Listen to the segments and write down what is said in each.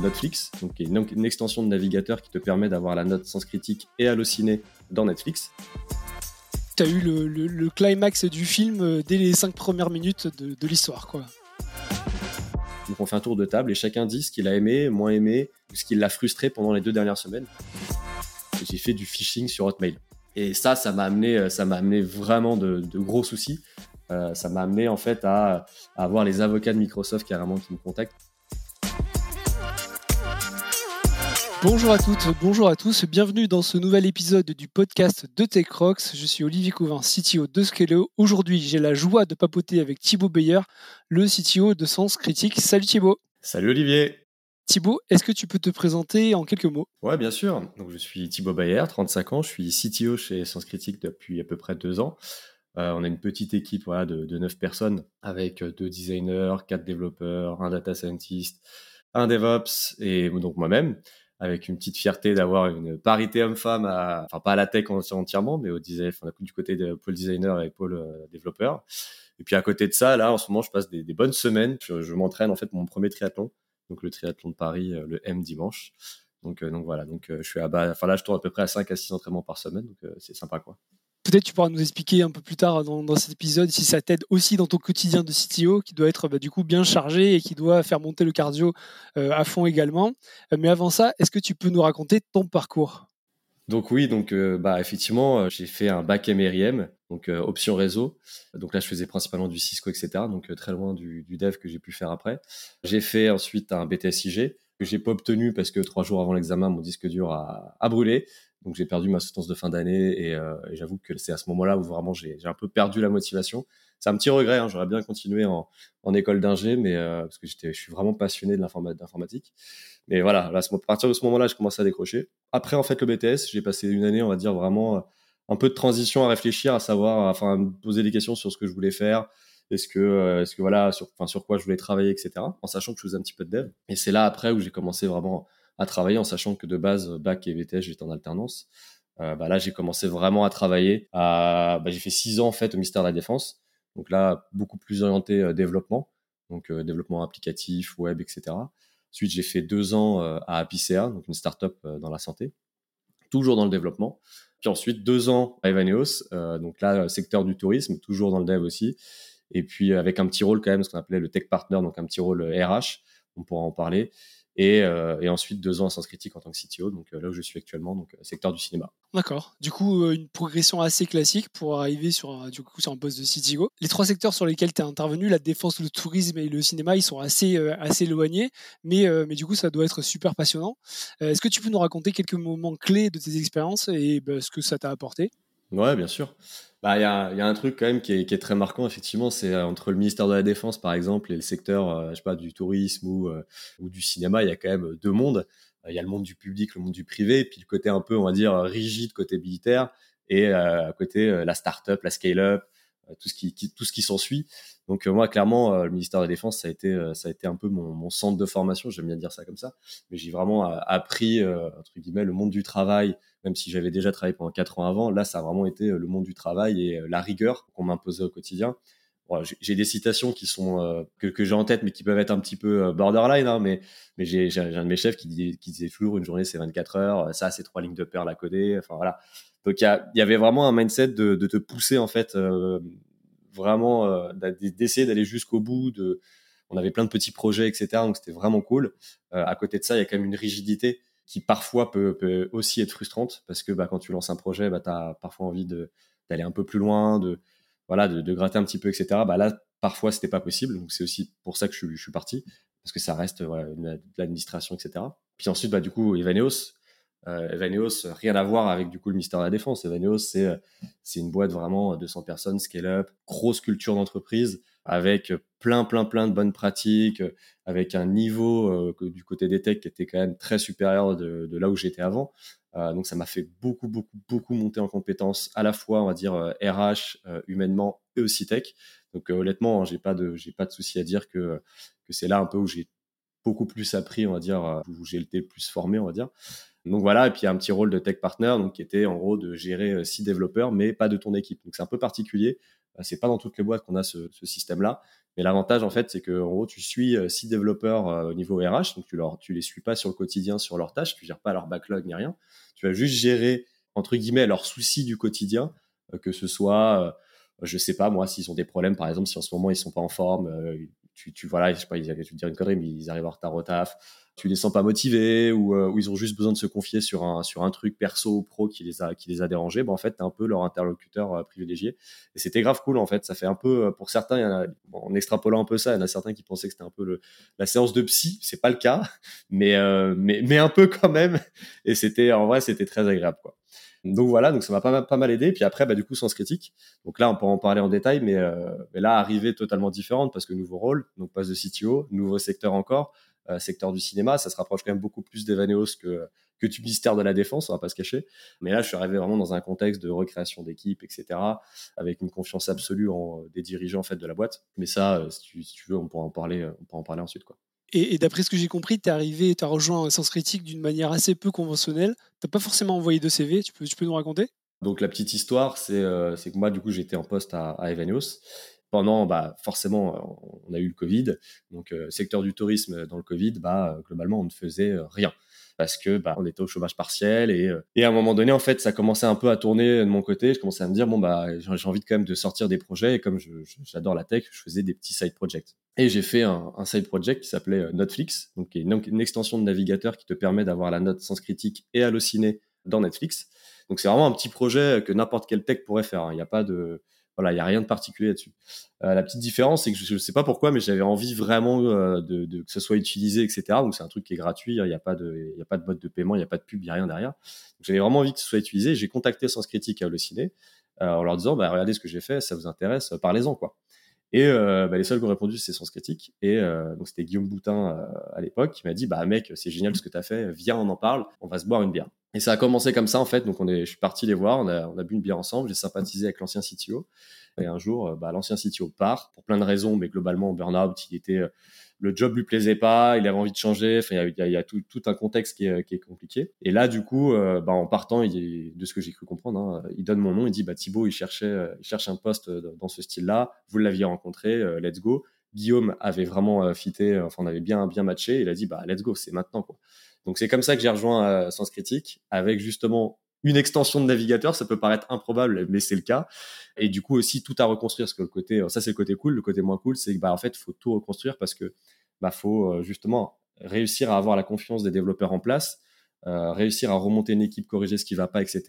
Netflix, donc qui est une, une extension de navigateur qui te permet d'avoir la note Sens Critique et Allociné dans Netflix. Tu as eu le, le- le climax du film euh, dès les cinq premières minutes de, de l'histoire, quoi. Donc on fait un tour de table et chacun dit ce qu'il a aimé, moins aimé, ou ce qui l'a frustré pendant les deux dernières semaines. J'ai fait du phishing sur Hotmail. Et ça, ça m'a amené, euh, ça m'a amené vraiment de, de gros soucis. Euh, ça m'a amené en fait à, à avoir les avocats de Microsoft carrément qui me contactent. Bonjour à toutes, bonjour à tous, bienvenue dans ce nouvel épisode du podcast de TechRox. Je suis Olivier Couvin, CTO de Scalo. Aujourd'hui, j'ai la joie de papoter avec Thibaut Beyer, le CTO de Sens Critique. Salut Thibaut. Salut Olivier Thibaut, est-ce que tu peux te présenter en quelques mots? Ouais, bien sûr. Donc, je suis Thibaut Bayer, 35 ans. Je suis CTO chez Sens Critique depuis à peu près deux ans. Euh, on a une petite équipe voilà, de, de 9 personnes avec euh, deux designers, quatre développeurs, un data scientist, un DevOps et donc moi-même, avec une petite fierté d'avoir une parité homme-femme, enfin pas à la tech en- entièrement, mais au design, enfin, du côté de pôle designer et pôle euh, développeur. Et puis à côté de ça, là, en ce moment, je passe des, des bonnes semaines. Je, m'entraîne en fait mon premier triathlon, donc le triathlon de Paris, euh, le M dimanche. Donc, euh, donc voilà, donc euh, je suis à bas, enfin là je tourne à peu près à 5 à 6 entraînements par semaine, donc euh, c'est sympa quoi. Peut-être tu pourras nous expliquer un peu plus tard dans, cet épisode si ça t'aide aussi dans ton quotidien de CTO qui doit être bah, du coup bien chargé et qui doit faire monter le cardio euh, à fond également. Euh, mais avant ça, est-ce que tu peux nous raconter ton parcours? Donc oui, donc euh, bah effectivement, j'ai fait un bac MRIM, donc option réseau. Donc là je faisais principalement du Cisco, etc. Donc très loin du, dev que j'ai pu faire après. J'ai fait ensuite un BTS IG que j'ai pas obtenu parce que trois jours avant l'examen mon disque dur a brûlé. Donc j'ai perdu ma soutenance de fin d'année et, euh, j'avoue que c'est à ce moment-là où vraiment j'ai un peu perdu la motivation. C'est un petit regret, hein, j'aurais bien continué en, en école d'ingé, mais euh, parce que je suis vraiment passionné de l'informa- d'informatique. Mais voilà, à partir de ce moment-là, je commençais à décrocher. Après, en fait, le BTS, j'ai passé une année, on va dire vraiment euh, un peu de transition à réfléchir, à savoir, enfin, à me poser des questions sur ce que je voulais faire. Est-ce que, euh, est-ce que voilà, sur, enfin, sur quoi je voulais travailler, etc. En sachant que je faisais un petit peu de dev. Et c'est là après où j'ai commencé vraiment à travailler, en sachant que de base, bac et BTS, j'étais en alternance. Euh, bah là, j'ai commencé vraiment à travailler. À, bah, j'ai fait six ans en fait au ministère de la Défense. Donc là, beaucoup plus orienté euh, développement, donc euh, développement applicatif, web, etc. Ensuite, j'ai fait deux ans euh, à Apicea, donc une startup euh, dans la santé, toujours dans le développement. Puis ensuite, deux ans à Evaneos, euh, donc là, secteur du tourisme, toujours dans le dev aussi. Et puis avec un petit rôle quand même, ce qu'on appelait le tech partner, donc un petit rôle RH, on pourra en parler. Et, euh, et ensuite deux ans à Sens Critique en tant que CTO, donc euh, là où je suis actuellement, donc euh, secteur du cinéma. D'accord. Du coup, une progression assez classique pour arriver sur un, du coup, sur un poste de CTO. Les trois secteurs sur lesquels tu es intervenu, la défense, le tourisme et le cinéma, ils sont assez, assez éloignés, mais, mais du coup, ça doit être super passionnant. Est-ce que tu peux nous raconter quelques moments clés de tes expériences et bah, ce que ça t'a apporté? Ouais, bien sûr. Bah, il y a, y a un truc quand même qui est, qui est très marquant, effectivement, c'est euh, entre le ministère de la Défense, par exemple, et le secteur, euh, je sais pas, du tourisme ou, euh, ou du cinéma, il y a quand même deux mondes. Il y a le monde du public, le monde du privé, puis le côté un peu, on va dire, rigide côté militaire, et à côté la start-up, la scale-up, tout ce qui, s'ensuit. Donc moi, clairement, le ministère de la Défense, ça a été, ça a été un peu mon, mon centre de formation. J'aime bien dire ça comme ça, mais j'ai vraiment appris entre guillemets le monde du travail, même si j'avais déjà travaillé pendant quatre ans avant. Là, ça a vraiment été euh, le monde du travail et euh, la rigueur qu'on m'imposait au quotidien. J'ai- des citations qui sont euh, que, j'ai en tête, mais qui peuvent être un petit peu borderline. Hein, mais j'ai un de mes chefs qui, dit- qui disait toujours une journée c'est 24 heures, ça c'est trois lignes de perles à coder. Enfin voilà. Donc il y, avait vraiment un mindset de, te pousser en fait vraiment d'essayer d'aller jusqu'au bout. On avait plein de petits projets, etc. Donc c'était vraiment cool. À côté de ça, il y a quand même une rigidité qui parfois peut, aussi être frustrante parce que bah, quand tu lances un projet, bah, tu as parfois envie d'aller un peu plus loin, de voilà, de, gratter un petit peu, etc. Bah là, parfois, c'était pas possible. Donc c'est aussi pour ça que je, suis- parti parce que ça reste voilà, l'administration, etc. Puis ensuite, bah, du coup, Evaneos. Euh, Evaneos, rien à voir avec du coup le ministère de la Défense. Evaneos, c'est euh, c'est une boîte vraiment 200 personnes, scale-up, grosse culture d'entreprise avec plein, plein, plein de bonnes pratiques, avec un niveau euh, du côté des techs qui était quand même très supérieur de, là où j'étais avant. Euh, donc ça m'a fait beaucoup, beaucoup, beaucoup monter en compétences, à la fois, on va dire, RH, euh, humainement et aussi tech. Donc honnêtement, hein, j'ai pas de, j'ai pas de souci à dire que, que c'est là un peu où j'ai beaucoup plus appris, on va dire, où j'ai été le plus formé, on va dire. Donc voilà, et puis il y a un petit rôle de tech partner, donc qui était en gros de gérer six développeurs, mais pas de ton équipe. Donc c'est un peu particulier. Euh, C'est pas dans toutes les boîtes qu'on a ce, système-là. Mais l'avantage, en fait, c'est que en gros, tu suis six développeurs au niveau RH, donc tu leur, les suis pas sur le quotidien sur leurs tâches, tu gères pas leur backlog ni rien. Tu vas juste gérer entre guillemets leurs soucis du quotidien, que ce soit je sais pas moi s'ils ont des problèmes par exemple si en ce moment ils sont pas en forme tu, tu voilà je sais pas ils avaient dire une connerie mais ils arrivent en retard au taf tu les sens pas motivés ou, euh, ou, ils ont juste besoin de se confier sur un sur un truc perso ou pro qui les a qui les a dérangés ben en fait t'es un peu leur interlocuteur euh, privilégié. Et c'était grave cool en fait. Ça fait un peu euh, pour certains y en a, en extrapolant un peu ça il y en a certains qui pensaient que c'était un peu le, la séance de psy. C'est pas le cas mais mais mais un peu quand même. Et c'était en vrai c'était très agréable quoi. Donc voilà, donc ça m'a pas, pas mal aidé. Puis après, bah, du coup, Sens Critique. Donc là, on peut en parler en détail, mais, euh, mais là, arrivée totalement différente parce que nouveau rôle, donc passe de CTO, nouveau secteur encore, euh, secteur du cinéma, ça se rapproche quand même beaucoup plus d'Evaneos que, que du ministère de la Défense, on va pas se cacher. Mais là, je suis arrivé vraiment dans un contexte de recréation d'équipe, etc., avec une confiance absolue en, des dirigeants en fait de la boîte. Mais ça, euh, si tu, si tu veux, on pourra en parler, on pourra en parler ensuite, quoi. Et, d'après ce que j'ai compris, tu es arrivé, tu as rejoint Sens Critique d'une manière assez peu conventionnelle. Tu pas forcément envoyé de CV, tu peux, tu peux nous raconter? Donc la petite histoire, c'est euh, que moi, du coup, j'étais en poste à, à Evanios. Pendant, bah, forcément, on a eu le Covid. Donc, euh, secteur du tourisme dans le Covid, bah, globalement, on ne faisait euh, rien. Parce que bah, on était au chômage partiel et, euh, et à un moment donné en fait ça commençait un peu à tourner de mon côté. Je commençais à me dire bon bah j'ai envie de, quand même de sortir des projets et comme j'adore la tech je faisais des petits side projects. Et j'ai fait un, side project qui s'appelait euh, Netflix donc qui une, extension de navigateur qui te permet d'avoir la note sans critique et halluciné dans Netflix. Donc c'est vraiment un petit projet que n'importe quel tech pourrait faire hein. il n'y a pas de voilà, il y a rien de particulier là-dessus. Euh, la petite différence, c'est que je ne sais pas pourquoi, mais j'avais envie vraiment euh, de, que ce soit utilisé, etc. Donc c'est un truc qui est gratuit, hein. il n'y a pas de, il a pas de mode de paiement, il n'y a pas de pub, il n'y a rien derrière. J'avais vraiment envie que ce soit utilisé. J'ai contacté Sens Critique à Allociné euh, en leur disant, bah, regardez ce que j'ai fait, ça vous intéresse, parlez-en quoi. Et euh, bah, les seuls qui ont répondu, c'est Sens Critique. Et euh, donc c'était Guillaume Boutin euh, à l'époque qui m'a dit, bah mec, c'est génial ce que tu as fait, viens, on en parle, on va se boire une bière. Et ça a commencé comme ça en fait. Donc je suis parti les voir, on a, bu une bière ensemble, j'ai sympathisé avec l'ancien CTO. Et un jour, euh, bah, l'ancien CTO part pour plein de raisons, mais globalement, burn-out, il était, euh, le job lui plaisait pas, il avait envie de changer. Enfin, il y a, tout, un contexte qui est, compliqué. Et là, du coup, euh, bah, en partant, de ce que j'ai cru comprendre, hein, il donne mon nom, il dit, bah, Thibaut, il cherchait, il cherche un poste dans ce style-là. Vous l'aviez rencontré, let's go. Guillaume avait vraiment fité, enfin, on avait bien, bien matché. Il a dit, bah, let's go, c'est maintenant, quoi. Donc, c'est comme ça que j'ai rejoint Sens Critique avec justement une extension de navigateur, ça peut paraître improbable, mais c'est le cas. Et du coup aussi tout à reconstruire, que le côté, ça c'est le côté cool, le côté moins cool, c'est que bah en fait faut tout reconstruire parce que bah faut euh, justement réussir à avoir la confiance des développeurs en place, euh, réussir à remonter une équipe, corriger ce qui va pas, etc.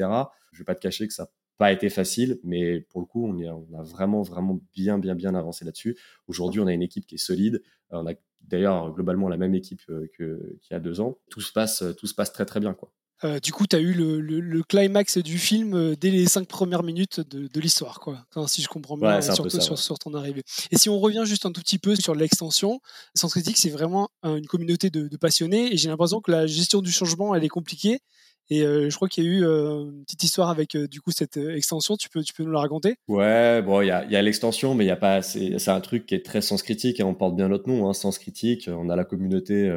Je vais pas te cacher que ça n'a pas été facile, mais pour le coup on, on a vraiment vraiment bien bien bien avancé là-dessus. Aujourd'hui on a une équipe qui est solide, on a d'ailleurs globalement la même équipe euh, qu'il y a deux ans. Tout se passe tout se passe très très bien quoi. Euh, du coup, tu as eu le, le, le, climax du film euh, dès les cinq premières minutes de, de l'histoire, quoi. si je comprends bien, ouais, surtout ça, sur, sur, ton arrivée. Et si on revient juste un tout petit peu sur l'extension, Sans Critique, c'est vraiment une communauté de, de passionnés et j'ai l'impression que la gestion du changement, elle est compliquée et euh, je crois qu'il y a eu euh, une petite histoire avec euh, du coup cette extension. Tu peux, tu peux nous la raconter? Ouais, bon, il y a, y a l'extension, mais il y a pas. C'est un truc qui est très sens critique et on porte bien notre nom, hein, sens critique. On a la communauté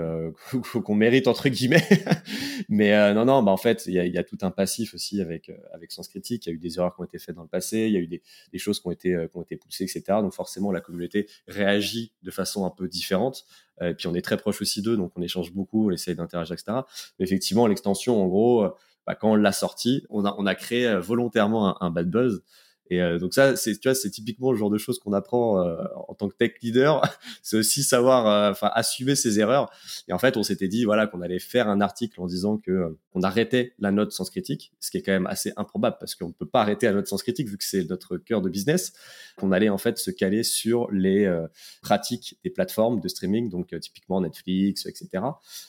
qu'on mérite entre guillemets. mais non, non, bah en fait, il y a, y a, tout un passif aussi avec avec sens critique. Il y a eu des erreurs qui ont été faites dans le passé. Il y a eu des, des choses qui ont été qui ont été poussées, etc. Donc forcément, la communauté réagit de façon un peu différente. Et puis on est très proche aussi d'eux, donc on échange beaucoup, on essaye d'interagir, etc. Mais effectivement, l'extension, en gros, bah, quand on l'a sorti, on a, créé euh, volontairement un bad buzz et euh, donc ça, c'est tu vois, c'est typiquement le genre de choses qu'on apprend euh, en tant que tech leader. c'est aussi savoir, euh, enfin, assumer ses erreurs. Et en fait, on s'était dit voilà qu'on allait faire un article en disant que on arrêtait la note sans critique, ce qui est quand même assez improbable parce qu'on ne peut pas arrêter la note sans critique vu que c'est notre cœur de business. Qu'on allait en fait se caler sur les pratiques des plateformes de streaming, donc typiquement Netflix, etc.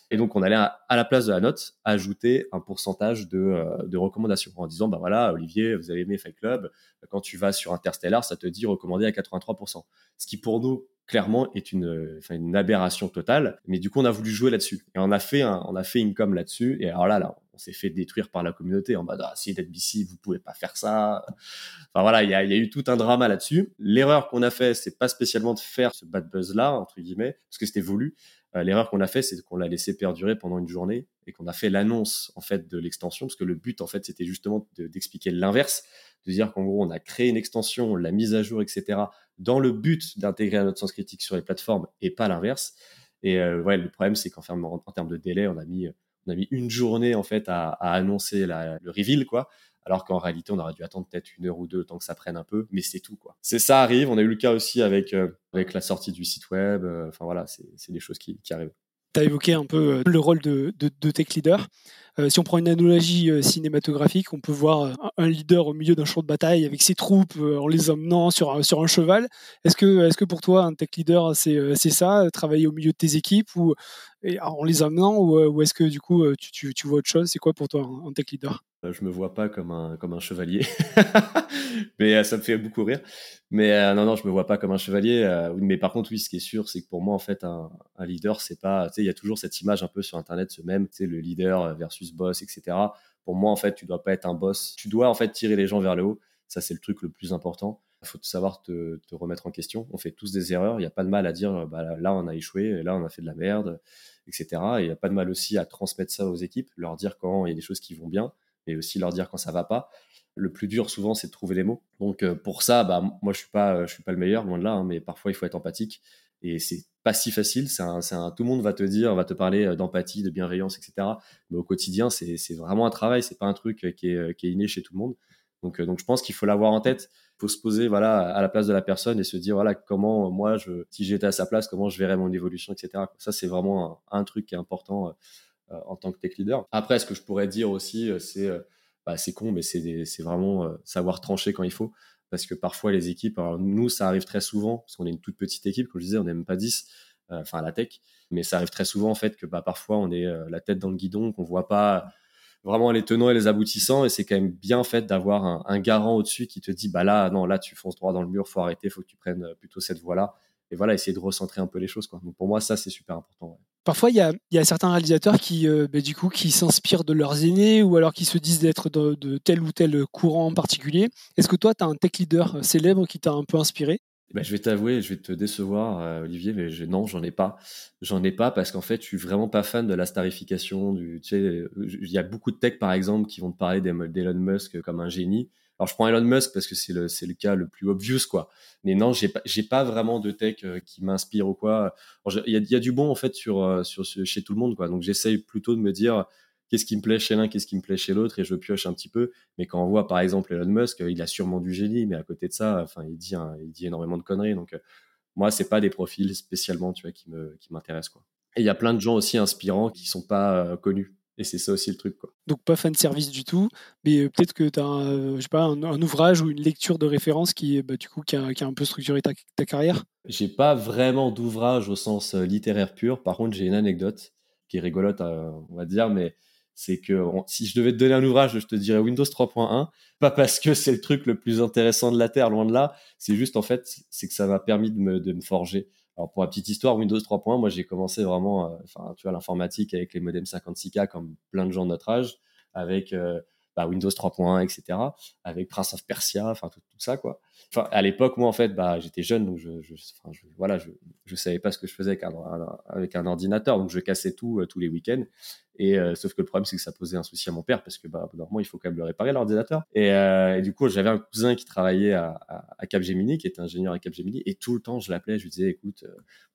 Et donc on allait à, la place de la note ajouter un pourcentage de, de recommandations en disant bah voilà Olivier, vous avez aimé Fight Club quand tu vas sur Interstellar, ça te dit recommandé à 83%. Ce qui pour nous, clairement, est une, aberration totale. Mais du coup, on a voulu jouer là-dessus. Et on a fait un, on a fait une com là-dessus. Et alors là, là, on s'est fait détruire par la communauté en mode, ah, si BC, vous pouvez pas faire ça. Enfin voilà, il y a, eu tout un drama là-dessus. L'erreur qu'on a fait, c'est pas spécialement de faire ce bad buzz-là, entre guillemets, parce que c'était voulu. Euh, l'erreur qu'on a fait, c'est qu'on l'a laissé perdurer pendant une journée et qu'on a fait l'annonce en fait de l'extension, parce que le but en fait, c'était justement d'expliquer l'inverse de dire qu'en gros, on a créé une extension, on l'a mise à jour, etc., dans le but d'intégrer un autre sens critique sur les plateformes et pas l'inverse. Et ouais, le problème, c'est qu'en en, termes de délai, on a mis, on a mis une journée en fait à, à annoncer la, le reveal, quoi alors qu'en réalité, on aurait dû attendre peut-être une heure ou deux, tant que ça prenne un peu, mais c'est tout, quoi. C'est ça arrive. On a eu le cas aussi avec, euh, avec la sortie du site web. Euh, enfin, voilà, c'est des choses qui, arrivent. Tu as évoqué un peu euh, le rôle de, de, tech leader. Si on prend une analogie cinématographique, on peut voir un leader au milieu d'un champ de bataille avec ses troupes en les emmenant sur un, sur un cheval. Est-ce que, est que pour toi, un tech leader, c'est ça, travailler au milieu de tes équipes ou en les emmenant ou, est-ce que du coup, tu, tu vois autre chose? C'est quoi pour toi un tech leader? Euh, je me vois pas comme un, comme un chevalier. mais euh, ça me fait beaucoup rire. Mais euh, non, non, je me vois pas comme un chevalier. mais par contre, oui, ce qui est sûr, c'est que pour moi, en fait, un, un leader, c'est pas. Tu sais, il y a toujours cette image un peu sur Internet, ce même, tu sais, le leader versus boss, etc. Pour moi, en fait, tu dois pas être un boss. Tu dois, en fait, tirer les gens vers le haut. Ça, c'est le truc le plus important. Il faut savoir te, remettre en question. On fait tous des erreurs. Il n'y a pas de mal à dire, bah, là, on a échoué, là, on a fait de la merde, etc. Et il n'y a pas de mal aussi à transmettre ça aux équipes, leur dire quand il y a des choses qui vont bien et aussi leur dire quand ça va pas. Le plus dur souvent, c'est de trouver les mots. Donc euh, pour ça, bah, moi je suis pas, suis pas le meilleur, loin de là, hein, mais parfois il faut être empathique et c'est pas si facile. C'est un, tout le monde va te dire, va te parler euh, d'empathie, de bienveillance, etc. Mais au quotidien, c'est vraiment un travail. C'est pas un truc qui est, qui est inné chez tout le monde. Donc, euh, donc je pense qu'il faut l'avoir en tête. Il faut se poser voilà à la place de la personne et se dire voilà comment moi si j'étais à sa place comment je verrais mon évolution etc. Ça c'est vraiment un, truc qui est important euh, en tant que tech leader. Après, ce que je pourrais dire aussi, euh, c'est euh, bah, c'est con, mais c'est vraiment savoir trancher quand il faut. Parce que parfois, les équipes, nous, ça arrive très souvent, parce qu'on est une toute petite équipe, comme je disais, on n'est même pas 10, enfin à la tech, mais ça arrive très souvent en fait que bah, parfois on est la tête dans le guidon, qu'on voit pas vraiment les tenants et les aboutissants, et c'est quand même bien fait d'avoir un, un, garant au-dessus qui te dit bah là, non, là tu fonces droit dans le mur, faut arrêter, faut que tu prennes plutôt cette voie-là et voilà, essayer de recentrer un peu les choses. Quoi. Donc pour moi, ça, c'est super important. Parfois, il y a, y a, certains réalisateurs qui, euh, bah, du coup, qui s'inspirent de leurs aînés ou alors qui se disent d'être de, tel ou tel courant en particulier. Est-ce que toi, tu as un tech leader célèbre qui t'a un peu inspiré? Ben, je vais t'avouer, je vais te décevoir, euh, Olivier, mais je, non, j'en ai pas. J'en ai pas parce qu'en fait, je suis vraiment pas fan de la starification. Du, tu sais, il y a beaucoup de tech, par exemple, qui vont te parler d'Elon Musk comme un génie. Alors je prends Elon Musk parce que c'est le le cas le plus obvious quoi. Mais non, j'ai pas j'ai pas vraiment de tech euh, qui m'inspire ou quoi. Il y a, du bon en fait sur euh, sur chez tout le monde quoi. Donc j'essaye plutôt de me dire qu'est-ce qui me plaît chez l'un, qu'est-ce qui me plaît chez l'autre et je pioche un petit peu. Mais quand on voit par exemple Elon Musk, il a sûrement du génie, mais à côté de ça, enfin il dit il dit énormément de conneries. Donc euh, moi c'est pas des profils spécialement tu vois qui me qui m'intéressent quoi. Et il y a plein de gens aussi inspirants qui sont pas connus. Et c'est ça aussi le truc. Quoi. Donc pas fan de service du tout, mais euh, peut-être que tu as un, euh, je sais pas, un, ouvrage ou une lecture de référence qui, bah, du coup, qui a, qui, a, un peu structuré ta, ta carrière? J'ai pas vraiment d'ouvrage au sens euh, littéraire pur. Par contre, j'ai une anecdote qui est rigolote, on va dire, mais c'est que si je devais te donner un ouvrage, je te dirais Windows 3.1. Pas parce que c'est le truc le plus intéressant de la Terre, loin de là. C'est juste, en fait, c'est que ça m'a permis de me, de me forger. Pour la petite histoire, Windows 3.1, moi j'ai commencé vraiment, euh, enfin tu vois, l'informatique avec les modems 56K comme plein de gens de notre âge, avec euh, bah, Windows 3.1, etc., avec Prince of Persia, enfin tout, tout, ça quoi. Enfin à l'époque, moi en fait, bah j'étais jeune donc je, je, enfin, voilà, je, je savais pas ce que je faisais avec un, ordinateur, donc je cassais tout euh, tous les week-ends. Et euh, sauf que le problème, c'est que ça posait un souci à mon père parce que bah, normalement, il faut quand même le réparer l'ordinateur. Et, euh, du coup, j'avais un cousin qui travaillait à, à, Capgemini, qui était ingénieur à Capgemini, et tout le temps, je l'appelais, je lui disais, écoute,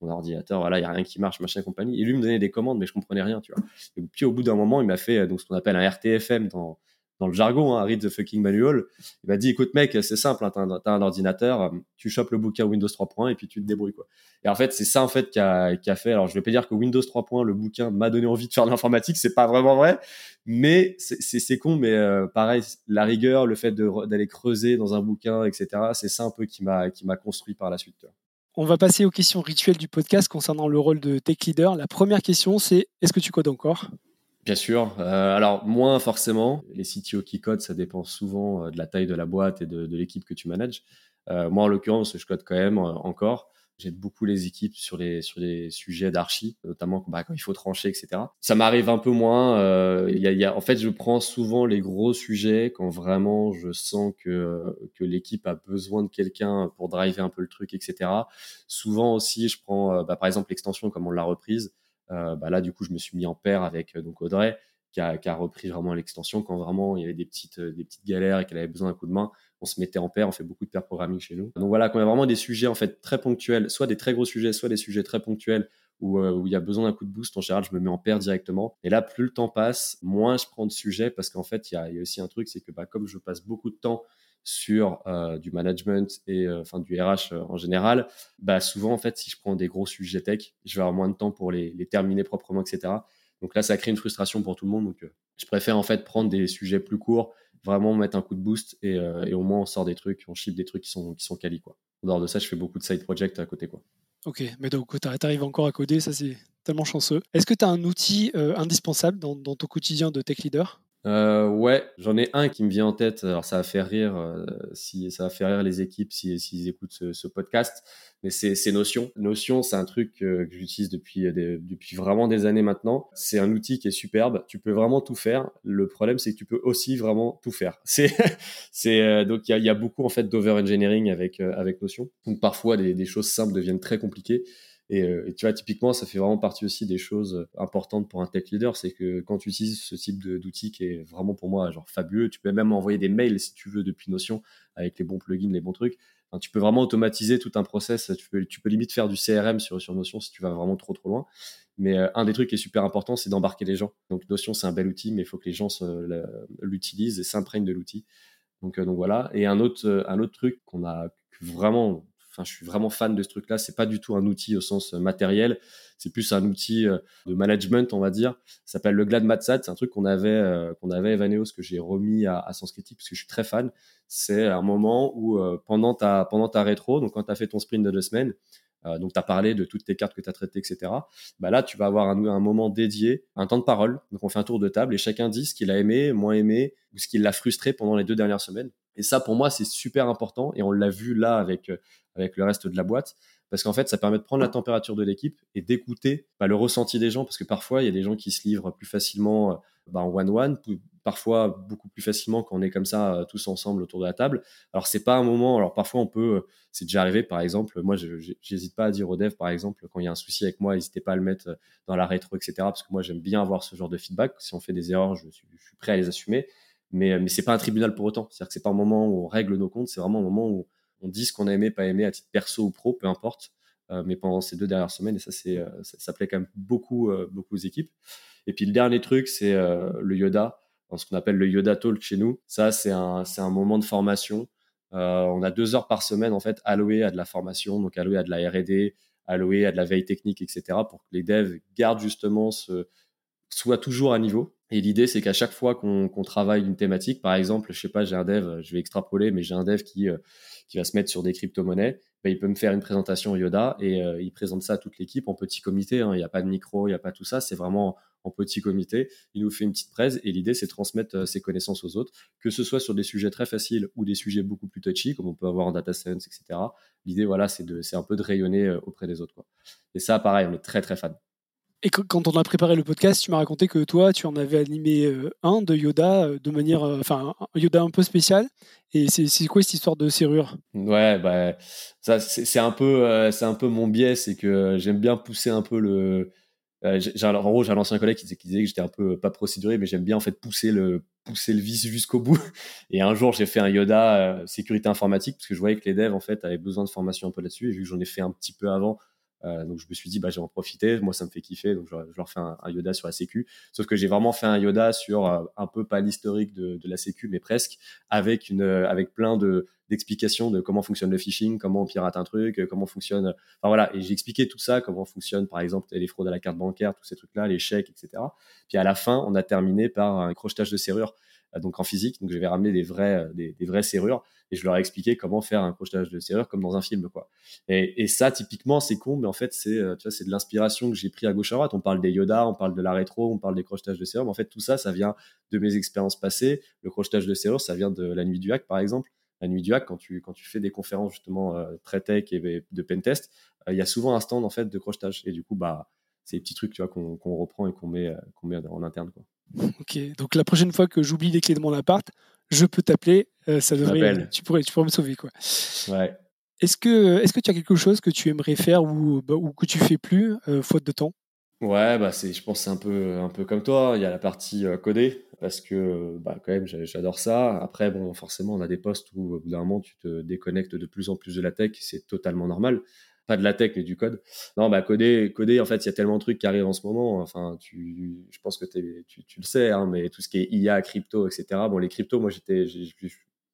mon ordinateur, voilà, il y a rien qui marche, machin compagnie. Et lui me donnait des commandes, mais je comprenais rien, tu vois. Et puis au bout d'un moment, il m'a fait donc ce qu'on appelle un RTFM dans dans le jargon, hein, read the fucking manual. Il m'a dit, écoute mec, c'est simple, hein, t'as un, ordinateur, euh, tu chopes le bouquin Windows 3.1 et puis tu te débrouilles quoi. Et en fait, c'est ça en fait qui a, qui a, fait. Alors je vais pas dire que Windows 3.1, le bouquin m'a donné envie de faire de l'informatique, c'est pas vraiment vrai, mais c'est con. Mais euh, pareil, la rigueur, le fait d'aller creuser dans un bouquin, etc. C'est ça un peu qui m'a qui m'a construit par la suite. On va passer aux questions rituelles du podcast concernant le rôle de tech leader. La première question, c'est est-ce que tu codes encore? Bien sûr. Euh, alors, moins forcément. Les CTO qui codent, ça dépend souvent euh, de la taille de la boîte et de, l'équipe que tu manages. Euh, moi, en l'occurrence, je code quand même euh, encore. J'aide beaucoup les équipes sur les, sur les sujets d'archi, notamment bah, quand il faut trancher, etc. Ça m'arrive un peu moins. Euh, y a, y a, en fait, je prends souvent les gros sujets quand vraiment je sens que, que l'équipe a besoin de quelqu'un pour driver un peu le truc, etc. Souvent aussi, je prends, bah, par exemple, l'extension comme on l'a reprise. Euh, bah là, du coup, je me suis mis en paire avec euh, donc Audrey, qui a, repris vraiment l'extension quand vraiment il y avait des petites, des petites galères et qu'elle avait besoin d'un coup de main. On se mettait en paire, on fait beaucoup de pair programming chez nous. Donc voilà, quand il y a vraiment des sujets en fait très ponctuels, soit des très gros sujets, soit des sujets très ponctuels où, où il y a besoin d'un coup de boost, en général, je me mets en paire directement. Et là, plus le temps passe, moins je prends de sujets parce qu'en fait, il y a, y a, aussi un truc, c'est que bah, comme je passe beaucoup de temps sur euh, du management et euh, enfin du RH euh, en général, bah souvent en fait si je prends des gros sujets tech, je vais avoir moins de temps pour les, terminer proprement, etc. Donc là, ça crée une frustration pour tout le monde. Donc je préfère en fait prendre des sujets plus courts, vraiment mettre un coup de boost et, et au moins on sort des trucs, on ship des trucs qui sont qui sont quali quoi. En dehors de ça, je fais beaucoup de side projects à côté quoi. Ok, mais donc tu arrives encore à coder, ça c'est tellement chanceux. Est-ce que tu as un outil indispensable dans, dans ton quotidien de tech leader? Euh, ouais, j'en ai un qui me vient en tête. Alors ça va faire rire, euh, si ça va faire rire les équipes s'ils si, écoutent ce, podcast. Mais c'est Notion. Notion, c'est un truc euh, que j'utilise depuis des, depuis vraiment des années maintenant. C'est un outil qui est superbe. Tu peux vraiment tout faire. Le problème, c'est que tu peux aussi vraiment tout faire. C'est euh, donc il y a, y a, beaucoup en fait d'over engineering avec euh, avec Notion. Donc parfois des, des choses simples deviennent très compliquées. Euh, et, tu vois, typiquement, ça fait vraiment partie aussi des choses importantes pour un tech leader, c'est que quand tu utilises ce type d'outil qui est vraiment pour moi genre fabuleux, tu peux même envoyer des mails si tu veux depuis Notion avec les bons plugins, les bons trucs. Tu peux vraiment automatiser tout un process. Tu peux, tu peux limite faire du CRM sur, sur Notion si tu vas vraiment trop trop loin. Mais euh, un des trucs qui est super important, c'est d'embarquer les gens. Donc Notion, c'est un bel outil, mais il faut que les gens l'utilisent et s'imprègnent de l'outil. Donc, euh, donc voilà. Et un autre, un autre truc qu'on a vraiment Je suis vraiment fan de ce truc-là. C'est pas du tout un outil au sens euh, matériel. C'est plus un outil euh, de management, on va dire. Ça s'appelle le Glad Matsat. C'est un truc qu'on avait, euh, qu'on avait Evaneos, que j'ai remis à, à Critique parce que je suis très fan. C'est un moment où, pendant ta, pendant ta rétro, donc quand tu as fait ton sprint de deux semaines, donc tu as parlé de toutes tes cartes que tu as traitées, etc. Bah là, tu vas avoir un, un, moment dédié, un temps de parole. Donc on fait un tour de table et chacun dit ce qu'il a aimé, moins aimé, ou ce qui l'a frustré pendant les deux dernières semaines. Et ça, pour moi, c'est super important. Et on l'a vu là avec, avec le reste de la boîte. Parce qu'en fait, ça permet de prendre la température de l'équipe et d'écouter bah, le ressenti des gens. Parce que parfois, il y a des gens qui se livrent plus facilement euh, bah, en one-one, parfois beaucoup plus facilement quand on est comme ça euh, tous ensemble autour de la table. Alors, c'est pas un moment. Alors, parfois, on peut. Euh, c'est déjà arrivé, par exemple. Moi, j'hésite pas à dire aux devs, par exemple, quand il y a un souci avec moi, n'hésitez pas à le mettre dans la rétro, etc. Parce que moi, j'aime bien avoir ce genre de feedback. Si on fait des erreurs, je suis, prêt à les assumer. Mais, mais c'est pas un tribunal pour autant. C'est-à-dire que c'est pas un moment où on règle nos comptes. C'est vraiment un moment où on dit ce qu'on a aimé, pas aimé à titre perso ou pro, peu importe. Euh, mais pendant ces deux dernières semaines, et ça, c'est, euh, ça, plaît quand même beaucoup, euh, beaucoup aux équipes. Et puis le dernier truc, c'est le Yoda, ce qu'on appelle le Yoda Talk chez nous. Ça, c'est un, c'est un moment de formation. on a deux heures par semaine en fait allouées à de la formation, donc allouées à de la R&D, allouées à de la veille technique, etc. pour que les devs gardent justement ce, soit toujours à niveau. Et l'idée, c'est qu'à chaque fois qu'on travaille une thématique, par exemple, je sais pas, j'ai un dev, je vais extrapoler, mais j'ai un dev qui, euh, va se mettre sur des crypto-monnaies, ben, il peut me faire une présentation Yoda et euh, il présente ça à toute l'équipe en petit comité. Hein. Il n'y a pas de micro, il n'y a pas tout ça, c'est vraiment en petit comité. Il nous fait une petite presse et l'idée, c'est de transmettre euh, ses connaissances aux autres, que ce soit sur des sujets très faciles ou des sujets beaucoup plus touchy, comme on peut avoir en data science, etc. L'idée, voilà, c'est un peu de rayonner auprès des autres. Quoi. Et ça, pareil, on est très, très fan. Et quand on a préparé le podcast, tu m'as raconté que toi, tu en avais animé euh, un de Yoda euh, de manière, euh, enfin, Yoda un peu spécial. Et c'est quoi cette histoire de serrure? Ouais, bah, ça, c'est un peu, c'est un peu mon biais, c'est que j'aime bien pousser un peu le. en gros, j'ai un ancien collègue qui, disait que j'étais un peu pas procéduré, mais j'aime bien en fait pousser le, pousser le vice jusqu'au bout. Et un jour, j'ai fait un Yoda sécurité informatique parce que je voyais que les devs en fait avaient besoin de formation un peu là-dessus. Et vu que j'en ai fait un petit peu avant, donc je me suis dit, bah, j'ai en profiter, moi ça me fait kiffer, donc je, leur fais un, Yoda sur la Sécu. Sauf que j'ai vraiment fait un Yoda sur euh, un peu pas l'historique de, de, la Sécu, mais presque, avec, une, euh, avec plein de d'explications de comment fonctionne le phishing, comment on pirate un truc, comment fonctionne. Enfin voilà, et j'ai expliqué tout ça, comment fonctionne par exemple les fraudes à la carte bancaire, tous ces trucs-là, les chèques, etc. Puis à la fin, on a terminé par un crochetage de serrure donc en physique. Donc j'avais ramené des vraies, des, des, vraies serrures et je leur ai expliqué comment faire un crochetage de serrure comme dans un film, quoi. Et, ça, typiquement, c'est con, mais en fait, c'est, tu vois, c'est de l'inspiration que j'ai pris à gauche à droite. On parle des Yoda, on parle de la rétro, on parle des crochetages de serrure, mais en fait, tout ça, ça vient de mes expériences passées. Le crochetage de serrure, ça vient de la nuit du hack, par exemple. La nuit du hack, quand tu, quand tu fais des conférences justement euh, très tech et de pentest, euh, il y a souvent un stand en fait de crochetage. Et du coup, bah, c'est des petits trucs tu vois, qu'on, qu'on reprend et qu'on met, euh, qu'on met en interne. Quoi. Ok, donc la prochaine fois que j'oublie les clés de mon appart, je peux t'appeler. Euh, ça devrait, tu pourrais, tu pourrais me sauver quoi. Ouais. Est-ce que, est-ce que tu as quelque chose que tu aimerais faire ou, bah, ou que tu fais plus, euh, faute de temps? Ouais, bah c'est, je pense que c'est un peu, un peu comme toi. Il y a la partie euh, codée, parce que bah, quand même, j'adore ça. Après, bon, forcément, on a des postes où, au bout d'un moment, tu te déconnectes de plus en plus de la tech, c'est totalement normal. Pas de la tech, mais du code. Non, bah coder, coder, en fait, il y a tellement de trucs qui arrivent en ce moment. Enfin, tu, je pense que tu, tu le sais, hein, mais tout ce qui est IA, crypto, etc. Bon, les cryptos, moi, j'étais,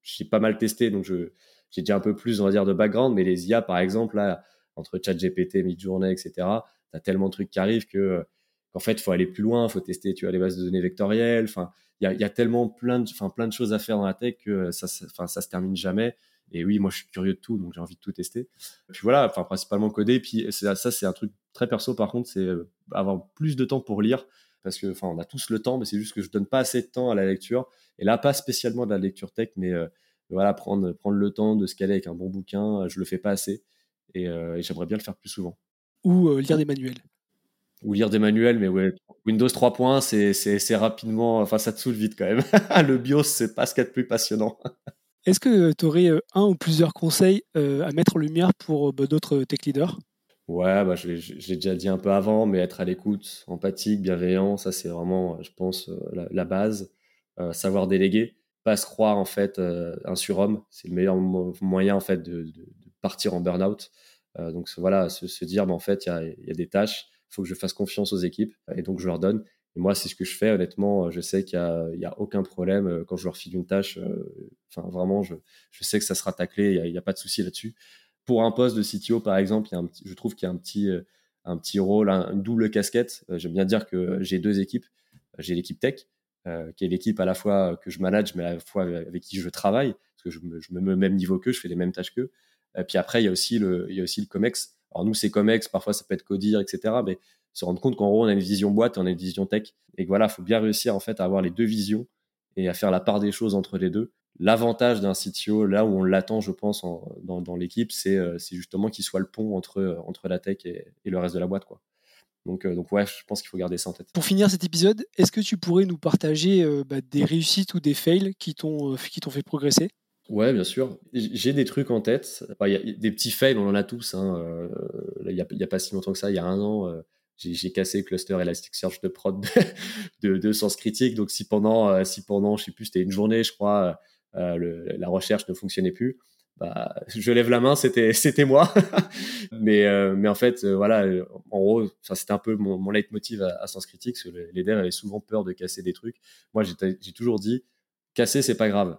j'ai pas mal testé, donc je, j'ai déjà un peu plus, on va dire, de background. Mais les IA, par exemple, là, entre ChatGPT, Midjourney, etc tu as tellement de trucs qui arrivent que qu'en fait, faut aller plus loin, faut tester tu as les bases de données vectorielles. Enfin, il y a, y a, tellement plein de, enfin, plein de choses à faire dans la tech que ça, enfin, ça se termine jamais. Et oui, moi, je suis curieux de tout, donc j'ai envie de tout tester. Puis voilà, enfin, principalement coder. Puis ça, c'est un truc très perso, par contre, c'est euh, avoir plus de temps pour lire. Parce que, enfin, on a tous le temps, mais c'est juste que je donne pas assez de temps à la lecture. Et là, pas spécialement de la lecture tech, mais euh, voilà, prendre, prendre le temps de se caler avec un bon bouquin, je le fais pas assez. Et, euh, et j'aimerais bien le faire plus souvent ou euh, lire des manuels ou lire des manuels, mais ouais, Windows 3.1, c'est rapidement, enfin ça te saoule vite quand même. le BIOS, c'est pas ce qu'il y a de plus passionnant. Est-ce que tu aurais euh, un ou plusieurs conseils euh, à mettre en lumière pour bah, d'autres tech leaders? Ouais, bah, je l'ai déjà dit un peu avant, mais être à l'écoute, empathique, bienveillant, ça c'est vraiment, je pense, la, base. savoir déléguer, pas se croire en fait un surhomme, c'est le meilleur moyen en fait de, partir en burn-out. Euh, donc voilà, se, dire, bah, en fait, il y a, des tâches, il faut que je fasse confiance aux équipes, et donc je leur donne. Et moi, c'est ce que je fais. Honnêtement, je sais qu'il n'y a, aucun problème euh, quand je leur file une tâche. Euh, enfin, vraiment, je, sais que ça sera taclé. Il n'y a, pas de souci là-dessus. Pour un poste de CTO, par exemple, y a un je trouve qu'il y a un petit, un petit rôle, une double casquette. J'aime bien dire que j'ai deux équipes. J'ai l'équipe tech, qui est l'équipe à la fois que je manage, mais à la fois avec qui je travaille, parce que je me, je me mets au même niveau qu'eux, je fais les mêmes tâches qu'eux. Et puis après, il y a aussi le, il y a aussi le COMEX. Alors nous, c'est COMEX, parfois ça peut être CODIR, etc. Mais se rendre compte qu'en gros, on a une vision boîte et on a une vision tech. Et que voilà, il faut bien réussir en fait à avoir les deux visions et à faire la part des choses entre les deux. L'avantage d'un CTO, là où on l'attend, je pense, dans, l'équipe, c'est euh, justement qu'il soit le pont entre, entre la tech et, le reste de la boîte. Quoi. Donc, euh, donc ouais, je pense qu'il faut garder ça en tête. Pour finir cet épisode, est-ce que tu pourrais nous partager euh, bah, des réussites ou des fails qui t'ont fait progresser? Ouais, bien sûr. J'ai des trucs en tête. Il y a des petits fails, on en a tous. Hein. Euh, il n'y a, pas si longtemps que ça, il y a un an, euh, j'ai cassé cluster Elasticsearch de prod de, de, Sens Critique. Donc, si pendant, euh, si pendant, je sais plus, c'était une journée, je crois, la recherche ne fonctionnait plus, bah, je lève la main, c'était moi. mais en fait, voilà, en gros, c'était un peu mon, mon leitmotiv à, à Sens Critique, les devs avaient souvent peur de casser des trucs. Moi, j'ai toujours dit, casser, c'est pas grave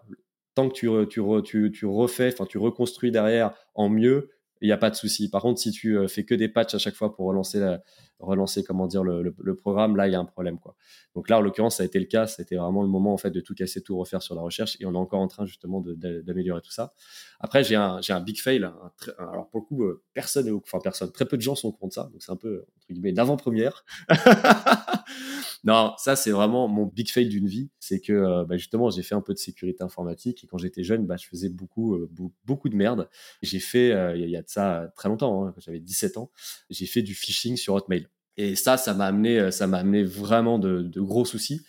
tant que tu, refais, enfin tu reconstruis derrière en mieux, il n'y a pas de souci. Par contre, si tu euh, fais que des patchs à chaque fois pour relancer, la, relancer comment dire, le, programme, là, il y a un problème. Quoi. Donc là, en l'occurrence, ça a été le cas. C'était vraiment le moment en fait, de tout casser, tout refaire sur la recherche. Et on est encore en train justement d'améliorer tout ça. Après, j'ai un, un big fail. alors pour le coup, euh, personne, enfin personne, très peu de gens sont au courant de ça. Donc c'est un peu, entre guillemets, d'avant-première. Non, ça c'est vraiment mon big fail d'une vie, c'est que euh, bah, justement j'ai fait un peu de sécurité informatique et quand j'étais jeune, bah, je faisais beaucoup euh, beaucoup de merde. J'ai fait, euh, il y, a de ça très longtemps, hein, quand j'avais 17 ans, j'ai fait du phishing sur Hotmail. Et ça, ça m'a amené, amené vraiment de, gros soucis.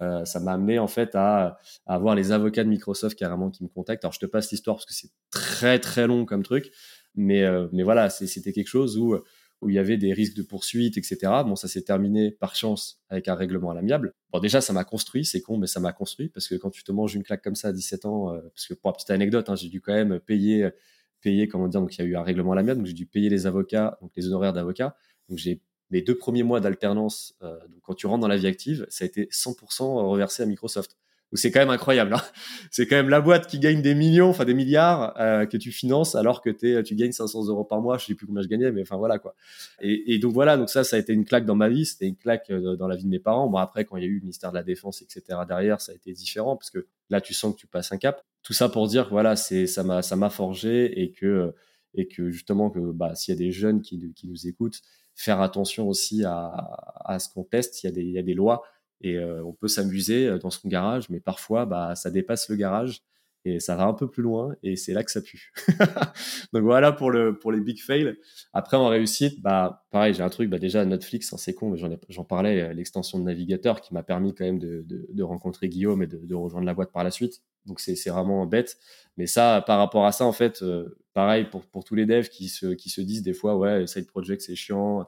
ça m'a amené en fait à, à, avoir les avocats de Microsoft carrément qui me contactent. Alors je te passe l'histoire parce que c'est très très long comme truc, mais mais voilà, c'était quelque chose où où il y avait des risques de poursuite, etc. Bon, ça s'est terminé par chance avec un règlement à l'amiable. Bon, déjà, ça m'a construit, c'est con, mais ça m'a construit, parce que quand tu te manges une claque comme ça à 17 ans, euh, parce que pour la petite anecdote, hein, j'ai dû quand même payer, payer, comment dire, donc il y a eu un règlement à l'amiable, donc j'ai dû payer les avocats, donc les honoraires d'avocat. Donc j'ai mes deux premiers mois d'alternance, euh, donc quand tu rentres dans la vie active, ça a été 100% reversé à Microsoft c'est quand même incroyable. Hein. c'est quand même la boîte qui gagne des millions, enfin des milliards euh, que tu finances alors que tu gagnes 500 euros par mois. Je sais plus combien je gagnais, mais enfin voilà quoi. Et, donc voilà, donc ça, ça a été une claque dans ma vie, c'était une claque euh, dans la vie de mes parents. Bon après, quand il y a eu le ministère de la Défense, etc. derrière, ça a été différent parce que là, tu sens que tu passes un cap. Tout ça pour dire, voilà, c'est ça m'a ça m'a forgé et que et que justement que bah s'il y a des jeunes qui, qui nous écoutent, faire attention aussi à, à ce qu'on teste. Il y a des il y a des lois et euh, on peut s'amuser euh, dans son garage, mais parfois, bah, ça dépasse le garage et ça va un peu plus loin et c'est là que ça pue. Donc voilà pour le pour les big fails. Après en réussite, bah pareil, j'ai un truc, bah déjà Netflix, hein, c'est con, mais j'en parlais, euh, l'extension de navigateur qui m'a permis quand même de, de, rencontrer Guillaume et de, rejoindre la boîte par la suite. Donc c'est vraiment bête, mais ça par rapport à ça en fait, pareil pour pour tous les devs qui se qui se disent des fois ouais side project c'est chiant,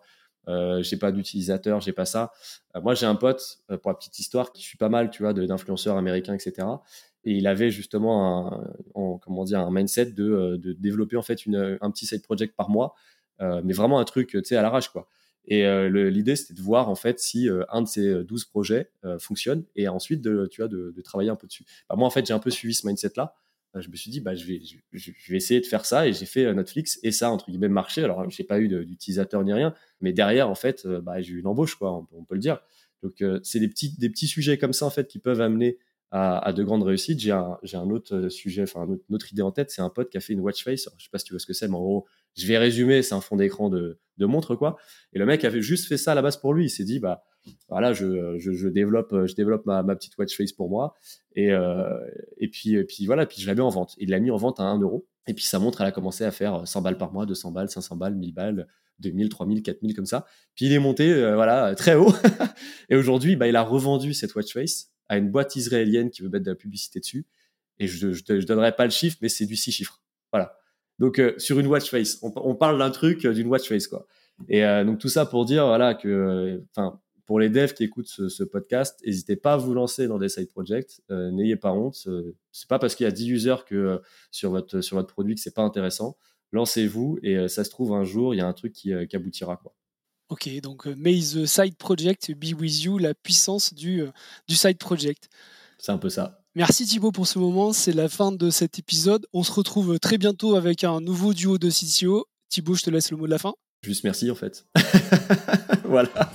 euh, j'ai pas d'utilisateur, j'ai pas ça. Euh, moi, j'ai un pote, euh, pour la petite histoire, qui suit pas mal, tu vois, d'influenceurs américains, etc. Et il avait justement un, comment dire, un mindset de, de développer en fait une, un petit side project par mois, mais vraiment un truc, tu sais, à l'arrache, quoi. Et l'idée, c'était de voir en fait si un de ces 12 projets fonctionne et ensuite de, tu vois, de, de travailler un peu dessus. Bah, moi, en fait, j'ai un peu suivi ce mindset-là. Euh, je me suis dit, bah, je, vais, je, essayer de faire ça et j'ai fait euh, Netflix et ça, entre guillemets, marché. Alors, j'ai pas eu d'utilisateur ni rien, mais derrière, en fait, euh, bah, j'ai eu une embauche, quoi, on, peut le dire. Donc, c'est des petits, des petits sujets comme ça, en fait, qui peuvent amener à, de grandes réussites. J'ai un, autre sujet, enfin, une autre idée en tête. C'est un pote qui a fait une watch face. je sais pas si tu vois ce que c'est, mais en gros, je vais résumer. C'est un fond d'écran de, de montre, quoi. Et le mec avait juste fait ça à la base pour lui. Il s'est dit, bah, voilà, je, je, développe, je développe ma, ma, petite watch face pour moi. Et, euh, et, puis, et puis voilà, puis je l'ai mis en vente. Il l'a mis en vente à 1 euro. Et puis sa montre, elle a commencé à faire 100 balles par mois, 200 balles, 500 balles, 1000 balles, 2000, 3000, 4000 comme ça. Puis il est monté, euh, voilà, très haut. et aujourd'hui, bah, il a revendu cette watch face à une boîte israélienne qui veut mettre de la publicité dessus. Et je, je, je donnerai pas le chiffre, mais c'est du 6 chiffres. Voilà. Donc euh, sur une watch face, on, on parle d'un truc d'une watch face quoi. Et donc tout ça pour dire voilà que, enfin, pour les devs qui écoutent ce, podcast, n'hésitez pas à vous lancer dans des side projects. Euh, n'ayez pas honte. Euh, c'est pas parce qu'il y a 10 users que euh, sur votre sur votre produit que c'est pas intéressant. Lancez-vous et ça se trouve un jour il y a un truc qui, aboutira quoi. Ok, donc may the side project be with you, la puissance du, du side project. C'est un peu ça. Merci Thibaut pour ce moment, c'est la fin de cet épisode. On se retrouve très bientôt avec un nouveau duo de CTO. Thibaut, je te laisse le mot de la fin. Juste merci en fait. voilà.